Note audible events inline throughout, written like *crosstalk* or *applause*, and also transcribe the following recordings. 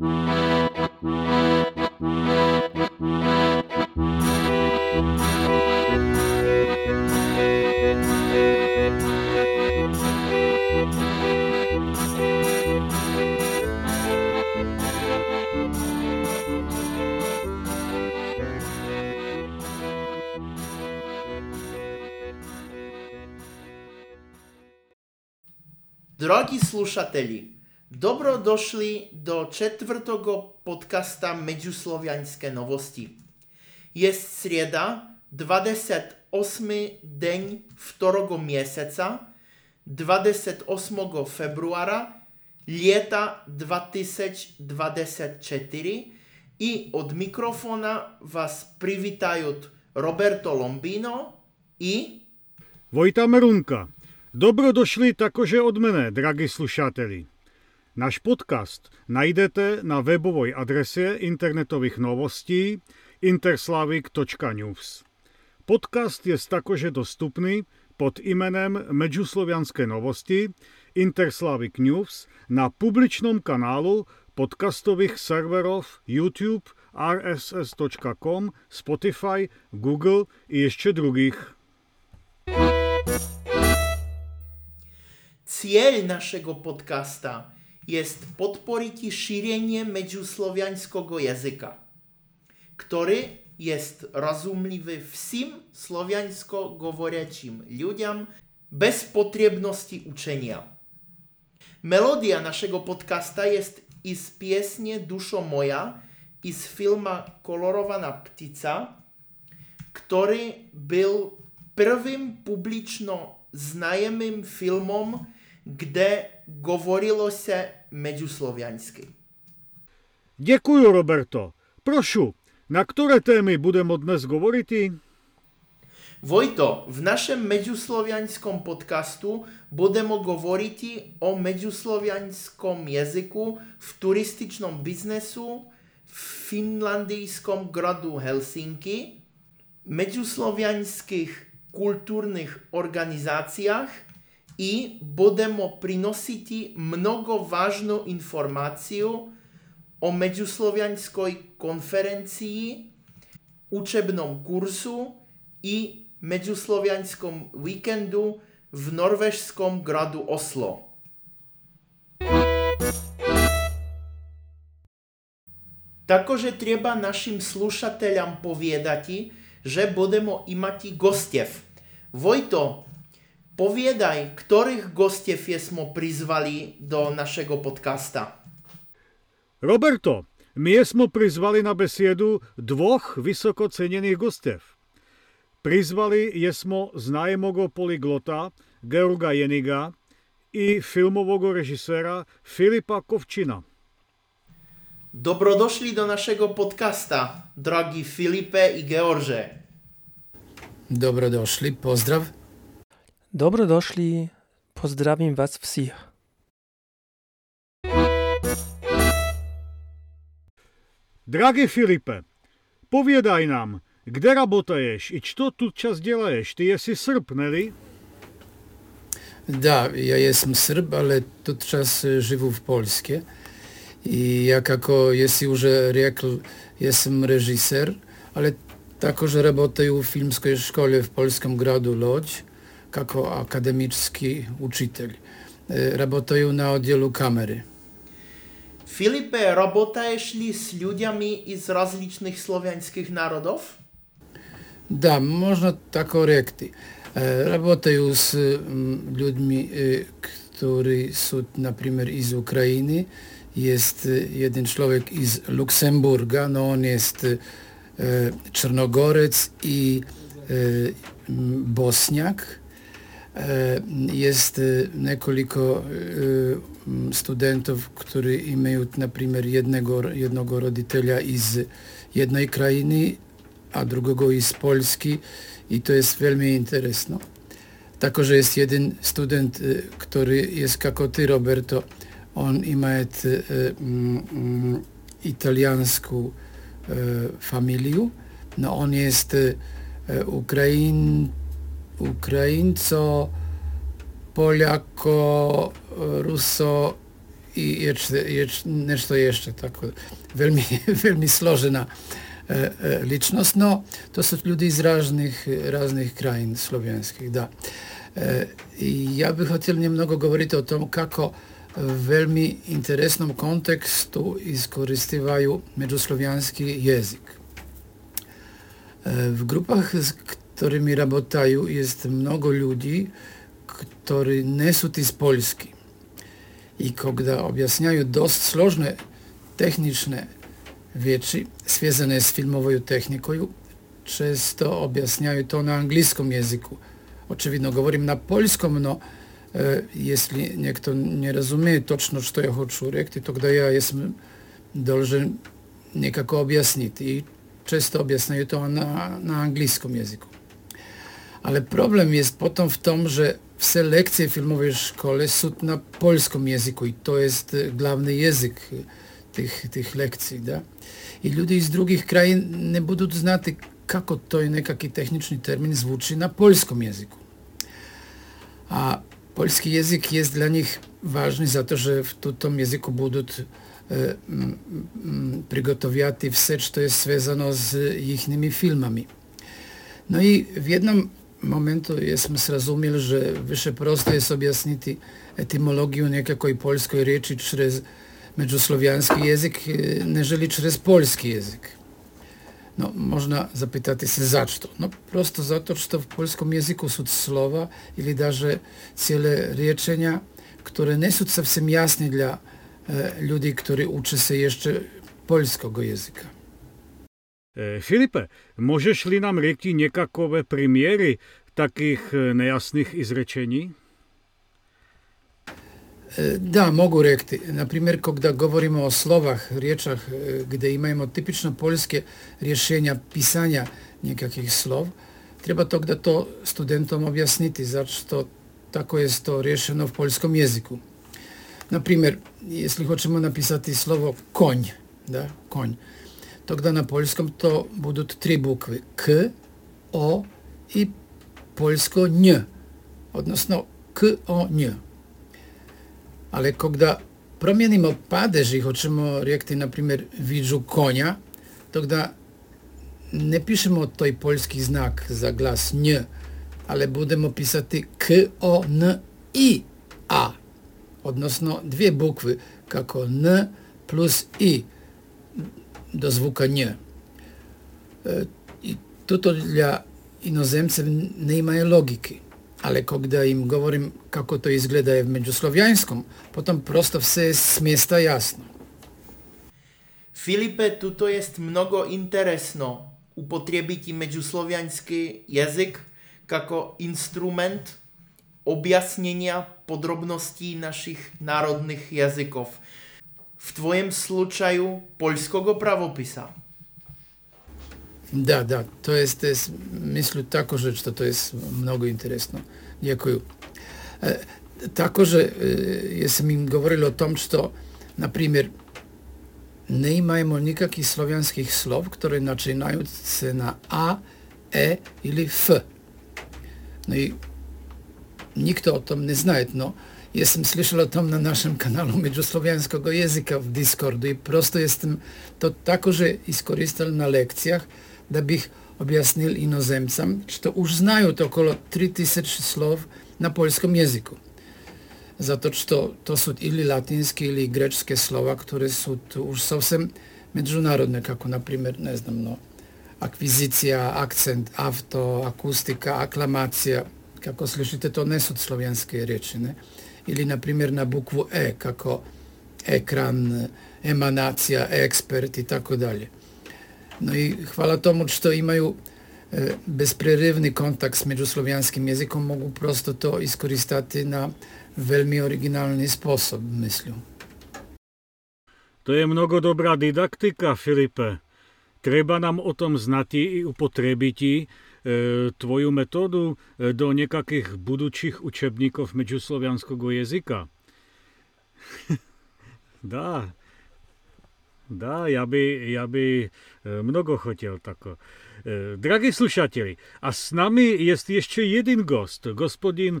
Drogi slušatelji, dobro došli do četvrtog podcasta Međuslovijanske novosti. Jest srijeda, 28. deň vtorog mjeseca, 28. februara, ljeta 2024 i od mikrofona vas privitaju Roberto Lombino i Vojta Merunka. Dobro takože od mene, dragi slušateli. Náš podcast najdete na webovej adrese internetových novostí interslavik.news. Podcast je takože dostupný pod imenem Međuslovianské novosti Interslavik News na publičnom kanálu podcastových serverov YouTube, rss.com, Spotify, Google i ještě druhých. Cieľ našego podcasta jest podporiť šírenie međuslovianskого jazyka, który jest rozumliwy всім sloviansko govoriacim ľuďom bez potrzebności uczenia. Melodia naszego podcasta jest i z piesnie Duszo moja i z filma Kolorowana ptica, który był pierwszym publiczno znajomym filmom kde govorilo se međusloviansky. Ďakujem, Roberto. Prošu, na ktoré témy budemo dnes govoriti? Vojto, v našem međuslovianskom podcastu budemo govoriti o međuslovianskom jeziku v turističnom biznesu v finlandijskom gradu Helsinki, međuslovianských kulturnych organizacjach i budemo prinositi mnogo važnu informaciju o međuslovianskoj konferenciji, učebnom kursu i međuslovianskom weekendu v norvežskom gradu Oslo. Takože treba našim slušateljam povedati, že budemo imati gostjev. Vojto, Poviedaj, ktorých gostiev sme prizvali do našeho podcasta. Roberto, my sme prizvali na besiedu dvoch vysoko cenených gostiev. Prizvali jesmo znájemogo poliglota Georga Jeniga i filmového režiséra Filipa Kovčina. Dobrodošli do našego podcasta, drogi Filipe i Georže. Dobrodošli, pozdrav. Dobro doszli, pozdrawiam was wszystkich. Dragi Filipe, powiadaj nam, gdzie pracujesz i co tu czas děláš? Ty jesteś Srb, neli? Da, ja jestem Srb, ale tu czas y, żywu w Polsce. I jak jako jest już rzekł, jestem reżyser, ale także robotuję w filmskiej szkole w Polskim Gradu Lodź jako akademicki uczytel. Работаю na oddzielu kamery. Filipe, работаешь ли с людьми из различных славянских народов? Да, можно так корректы. Работаю с людьми, którzy są, например, из Украины. Jest jeden człowiek z Luksemburga, no on jest Czarnogorec i Bosniak. E, jest e, niekoliko e, studentów, którzy mają na przykład jednego, jednego rodziciela z jednej krainy, a drugiego z Polski. I to jest bardzo interesno. Także jest jeden student, który jest jak ty, Roberto, on ma mm, italiańską familię, no on jest Ukraiń Ukraińco, Poliako, Ruso i jeszcze, jeszcze, nešto jeszcze, tako veľmi, veľmi *laughs* složena e, e, ličnost, no to su ljudi iz raznih, raznih krajin slovenskih, da. E, ja bih htio mnogo govoriti o tom kako veľmi interesnom kontekstu iskoristivaju međuslovijanski jezik. W grupach, z którymi rabotaju, jest mnogo ljudi ktorzy nie są z Polski. I kiedy objaśniają dość slożne techniczne rzeczy związane z filmową techniką, często objaśniają to na angielskim języku. Oczywiście говорим na polskim, no e, jeśli niekto nie rozumie točno što ja hoću rekti, to gdy ja jestem должен nekako objasniti i często objaśniają to na, na angielskim języku. ale problem jest potem w tym, że w selekcji filmowej szkole są na polskim języku i to jest e, główny język e, tych, tych lekcji. Da? I ludzie z drugich krajów nie będą znać, jak to jaki techniczny termin zwłóczy na polskim języku. A polski język jest dla nich ważny za to, że w tym języku będą e, przygotowiaty wszystko, co jest związane z ich filmami. No i w jednym momentu jesmo srazumjeli, že više prosto je objasniti etimologiju nekakoj poljskoj riječi črez međuslovijanski jezik, ne želi črez poljski jezik. No, można zapytać się zašto. No, prosto zato što w polskim języku są słowa ili daże ciele riečenia, które nie są sasvim jasne dla e, ludzi, którzy uczy się jeszcze polskiego języka. E, Filipe, môžeš li nám rieky nekakové primiery takých e, nejasných izrečení? E, da, mogu rekti. Naprimjer, kada govorimo o slovah, riječah gdje imamo tipično poljske rješenja pisanja nekakvih slov, treba tog da to studentom objasniti, zašto tako je to rješeno v poljskom jeziku. Naprimjer, jeśli hoćemo napisati slovo konj, da, konj, Тогда на польском то будут три буквы К, О и польско Н. Odnosno K, O, N. Ale когда promienimo padež i hoćemo rekti, na primjer, viđu konja, тогда ne pišemo toj poljski znak za glas N, ale budemo pisati K, O, N, I, A. Odnosno dwie bukwy, kako N plus I zvuka nj. E, I to dla inozemcev ne imaju logiki. Ale kada im govorim kako to je među slovijanskom, potom prosto sve je s mjesta jasno. Filipe, tuto jest mnogo interesno upotrijebiti međuslovijanski jezik kako instrument objasnenia podrobností našich národných jazykov v tvojem slučaju poljskog pravopisa. Da, da, to jest, to jest myślę tako rzecz, to, to jest mnogo interesno. Dziękuję. E, tako, że e, jesam im govorili o tom što, na primjer, ne imajmo nikakvih slovijanskih slov, które zaczynają się na A, E ili F. No i nikt o tym nie zna, no jestem słyszał o tym na naszym kanale Międzysłowiańskiego Języka w Discordu i prosto jestem to tako, że iskorzystal na lekcjach, da bih objasnil inozemcom, że już znają to około 3000 słów na polskim języku. Za to, że to, to są ili latińskie, ili greckie słowa, które są już całkiem międzynarodowe, jak na przykład, nie znam, no, akwizycja, akcent, auto, akustyka, aklamacja. Jak słyszycie, to nie są słowiańskie rzeczy. Nie? Ili na primjer na bukvu E kako ekran, emanacija, ekspert i tako dalje. No i hvala tomu što imaju e, bezprerywny kontakt z međuslovijanskim jezikom mogu prosto to iskoristati na veľmi originalny sposób, myślę. To je mnogo dobrá didaktika, Filipe. Treba nám o tom znati i upotrebiti, E, tvoju metodu e, do nekakých budúcich učebníkov međuslovianského jazyka. dá. *laughs* Dá, ja by, ja by e, mnogo chtěl tako. Dragi slušateli, a s nami jest ještě jeden gost, gospodin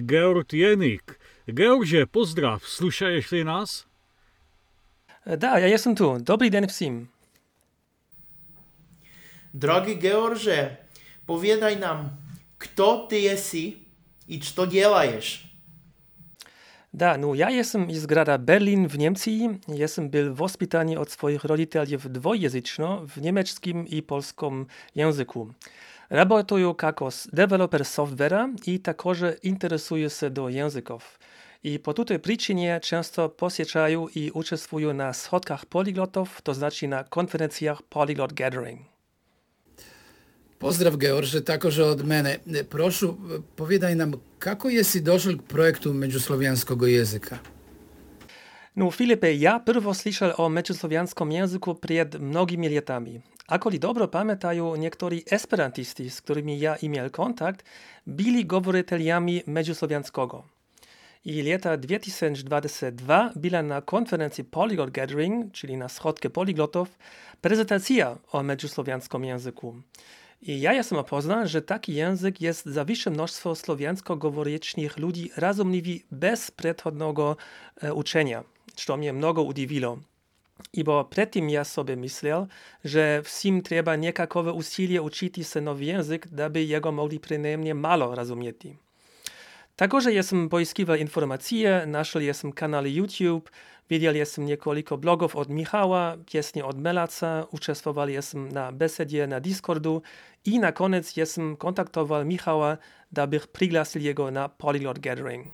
Georg Jenik. Georgie, pozdrav, slušaješ li nás? Da, ja jestem tu. Dobry dzień wszystkim. Drogi Georgie, powiadaj nam, kto ty jesi i co dělajesz? Da, no ja jestem iz grada Berlin w Niemcy. Jestem był wospitany od swoich rodzicieli dwojęzyczno w niemieckim i polskim języku. Работаю как deweloper software'a i także interesuję się do języków. I po tej przyczynie często posieczają i uczestniczą na schodkach poliglotów, to znaczy na konferencjach Polyglot Gathering. Pozdrav Georže, takože od mene. Prošu, povedaj nam, kako jesi došel k projektu međuslovijanskog jezika? No, Filipe, ja prvo słyszał o međuslovijanskom języku przed mnogimi latami. Ako li dobro pamiętają niektórzy esperantisti, z którymi ja miał kontakt, byli govoriteljami međuslovijanskiego. I lata 2022 była na konferencji Polyglot Gathering, czyli na schodkę poliglotów, prezentacja o međuslovijanskom języku. I ja jestem opoznany, że taki język jest za większe mnóstwo słowiańsko-goworycznych ludzi rozumliwi bez przedchodnego e, uczenia, co mnie mnogo udziwiło. I bo przedtem ja sobie myślał, że wszystkim trzeba niekakowe usilie uczyć się nowy język, aby jego mogli przynajmniej malo rozumieć. Także jestem poiskiwał informacje, naszł jestem kanał YouTube, widział jestem niekoliko blogów od Michała, pieśni od Melaca, uczestniczył jestem na besedzie na Discordu i na koniec jestem kontaktował Michała, aby przygłosił jego na Polyglot Gathering.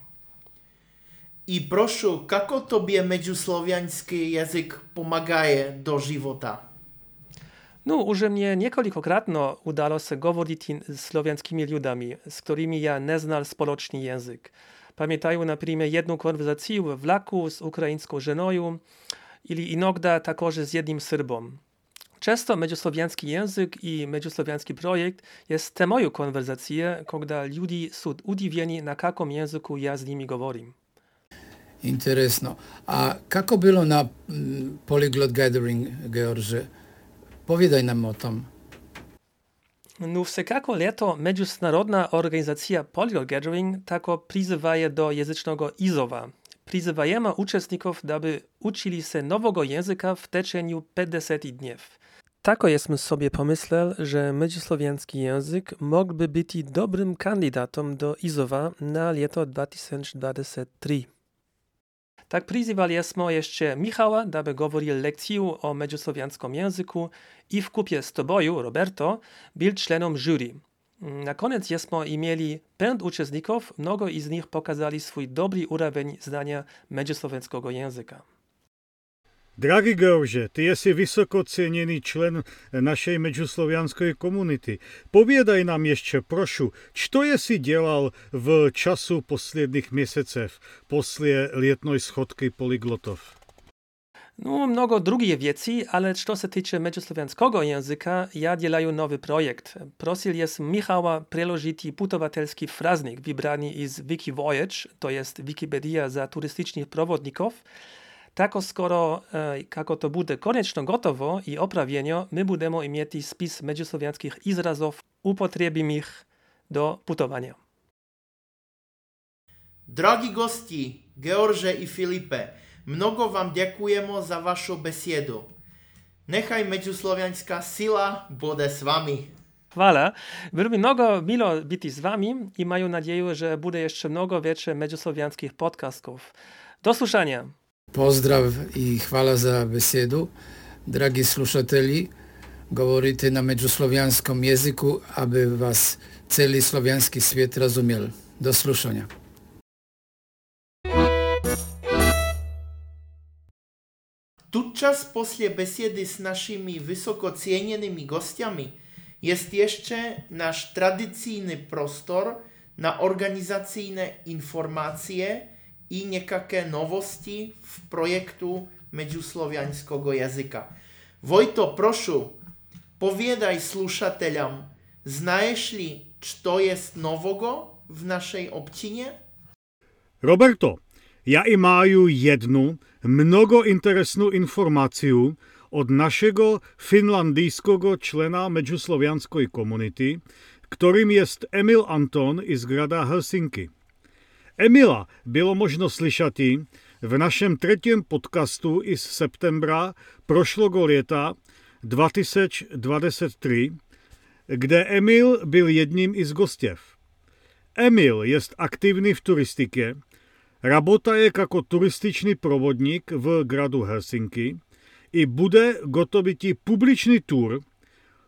I proszę, jak tobie međuslowiański język pomaga do żywota? No, już mnie niekolikokrotnie udało się mówić z słowiańskimi ludami, z którymi ja nie znal społeczny język. Pamiętają na przykład jedną konwersację w Laku z ukraińską żoną, ili inogda także z jednym Syrbom. Często međuslowiański język i međuslowiański projekt jest temą konwersacji, kiedy ludzie są udziwieni, na jakim języku ja z nimi govorim. Interesno. A kako bilo na mm, Polyglot Gathering, George? Powiedaj nam o tom. No wszelako leto Międzynarodna Organizacja Polyglot Gathering tako przyzywaje do języcznego Izowa. Przyzywajemy uczestników, aby uczyli się nowego języka w teczeniu 50 dni. Tako jesmy sobie pomyśleli, że međuslowiański język mógłby być dobrym kandydatem do Izowa na lato 2023. Tak prizywali jesmo jeszcze Michała, aby mówił lekcję o međuslowianskom języku i w kupie z toboju, Roberto, był członem jury. Na koniec jesmo mieli pięć uczestników, mnogo z nich pokazali swój dobry urowień znania međuslowiańskiego języka. Dragi Georže, ty jsi vysoko cenený člen našej međuslovianskej komunity. Poviedaj nám ešte, prošu, čo je si delal v času posledných měsícев, posle lietnej schodky polyglotov? No, mnogo drugie wieci, ale co się tyczy međuslowiańskiego języka, ja dzielaję nowy projekt. Prosil jest Michała prelożyć putowatelski fraznik wybrany z Wiki Voyage, to jest Wikipedia za turystycznych przewodników, Tako skoro, e, kako to bude koniečno gotovo i oprawienio, my budemo imjeti spis međuslovijanskih izrazov upotrijebimih do putovanja. Drogi gości, George i Filipe, mnogo wam dziękujemy za waszą besiedu. Nechaj međusloviańska sila bude z wami. Chwala. Było mi mnogo milo być z wami i mają nadzieję, że bude jeszcze mnogo więcej međuslovijanskih podcastów. Do słyszenia. Pozdrav i hvala za besedu. Dragi slušatelji, govorite na međuslovijanskom jeziku, aby vas celi slovijanski svijet razumjel. Do slušanja. Tučas poslije besjedy z naszymi wysoko cienionymi gostiami jest jeszcze nasz tradycyjny prostor na organizacyjne informacje i niekakve novosti v projektu međuslovianskog jazika. Vojto, prošu, poviedaj slušateljam, znaješ li što jest novogo v našej občinie? Roberto, ja i maju mnogo interesnu informaciju od našego finlandijskog člena međuslovianskoj komunity, ktorým jest Emil Anton iz grada Helsinki. Emila bylo možno slyšati v našem tretím podcastu z septembra prošlogo leta 2023, kde Emil byl jedním i z gostěv. Emil jest aktivní v turistike, rabota je jako turističný provodník v gradu Helsinki i bude gotoviti publičný tur,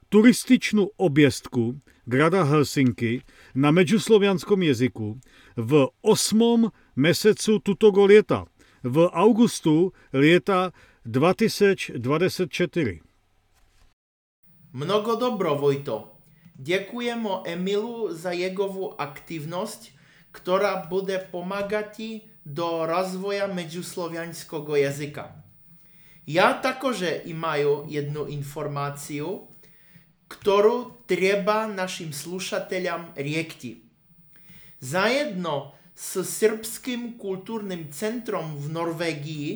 turističnú objezdku grada Helsinki na međuslovianskom jeziku v osmom mesecu tutogo lieta, v augustu lieta 2024. Mnogo dobro, Vojto. Ďakujemo Emilu za jegovú aktivnosť, ktorá bude pomagať do rozvoja međuslovianského jazyka. Ja takože imaju jednu informáciu, ktorú treba našim slušateljam riekti. Zajedno s Srbským kultúrnym centrom v Norvégii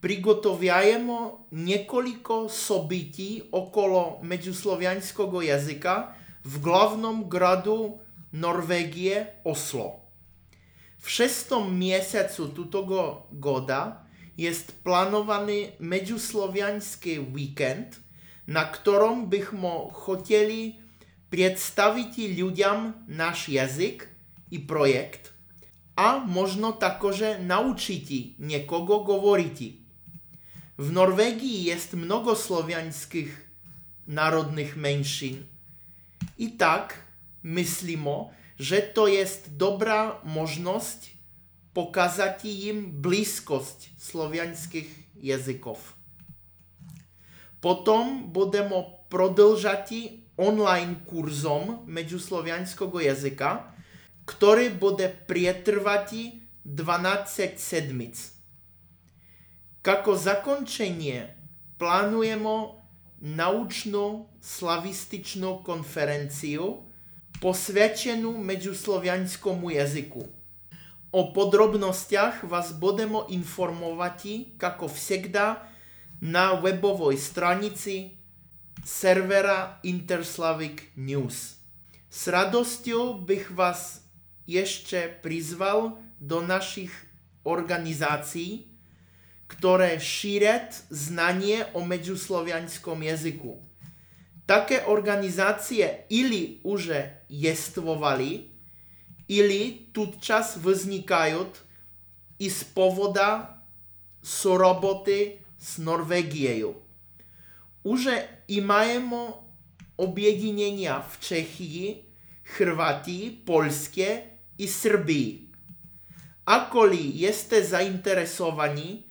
prigotoviajemo niekoľko sobití okolo međuslovianského jazyka v glavnom gradu Norvégie Oslo. W šestom mjesecu tutogo goda jest planowany međuslovianski weekend, na ktorom bychom chtěli představit ľuďam náš jazyk i projekt a možno takože naučiti někogo govoriti. W Norwegii jest mnogo slovianských národnych menšin. I tak myslimo, że to jest dobra możliwość pokazać im bliskość słowiańskich języków. Potom budeme продолжать online kurzom međuslovianského jazyka, który bude prietrvať 12 sedmic. Kako zakončenie plánujeme naučnú slavističnú konferenciu poswięcenú međuslovianskému jazyku. O podrobnostiach vás budeme informovať, kako всегда, na webovej stranici servera Interslavic News. S radosťou bych vás ještě prizval do našich organizácií, ktoré šíret znanie o međuslovianskom jazyku. Také organizácie ili už jestvovali, ili tudčas vznikajú i z povoda soroboty Norwegiją. Už i majemy objedinenia w Czechii, Chorwatii, Polskie i Serbii. Akoli jeste zainteresowani,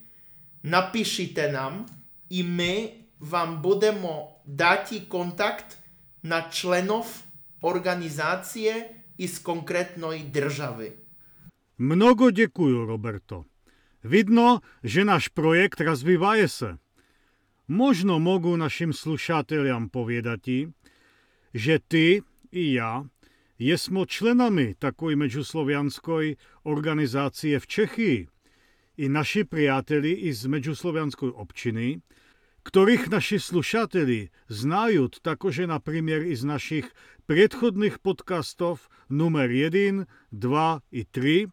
napiszite nam i my wam budeme dać kontakt na členov organizácie i z konkrétnej državy. Mnogo děkuju, Roberto. Vidno, že náš projekt rozvívaje se. Možno mogu našim slušatelям povedati, že ty i ja jesmo členami takoj međuslovianskoj organizácie v Čechii i naši priateli z međuslovianskoj občiny, ktorých naši slušateli znajú takože napríklad i z našich predchodných podcastov numer 1, 2 i 3,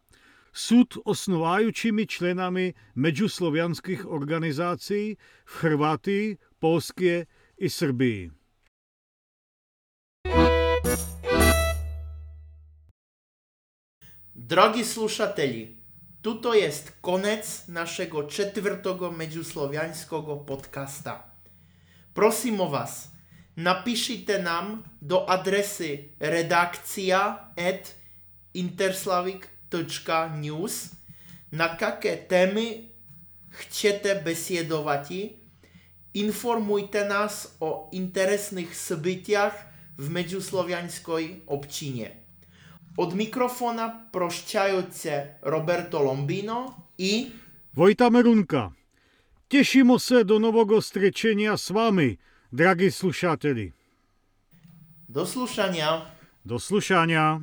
Súd osnovajúcimi členami međuslovianských organizácií v Chorvátii, Polskie i Srbii. Drogi slušatelji, tuto jest konec naszego czwartego međuslovianského podcasta. Prosimo was, napišite nam do adresy redakcja at news, na jakie temy chcete besiedovať. Informujte nas o interesnych zbytiach w međuslovianskoj občinie. Od mikrofona prošťajúce Roberto Lombino i Vojta Merunka. Tešimo se do nového strečenia s vami, dragi slušateli. do slušania. Do slušania.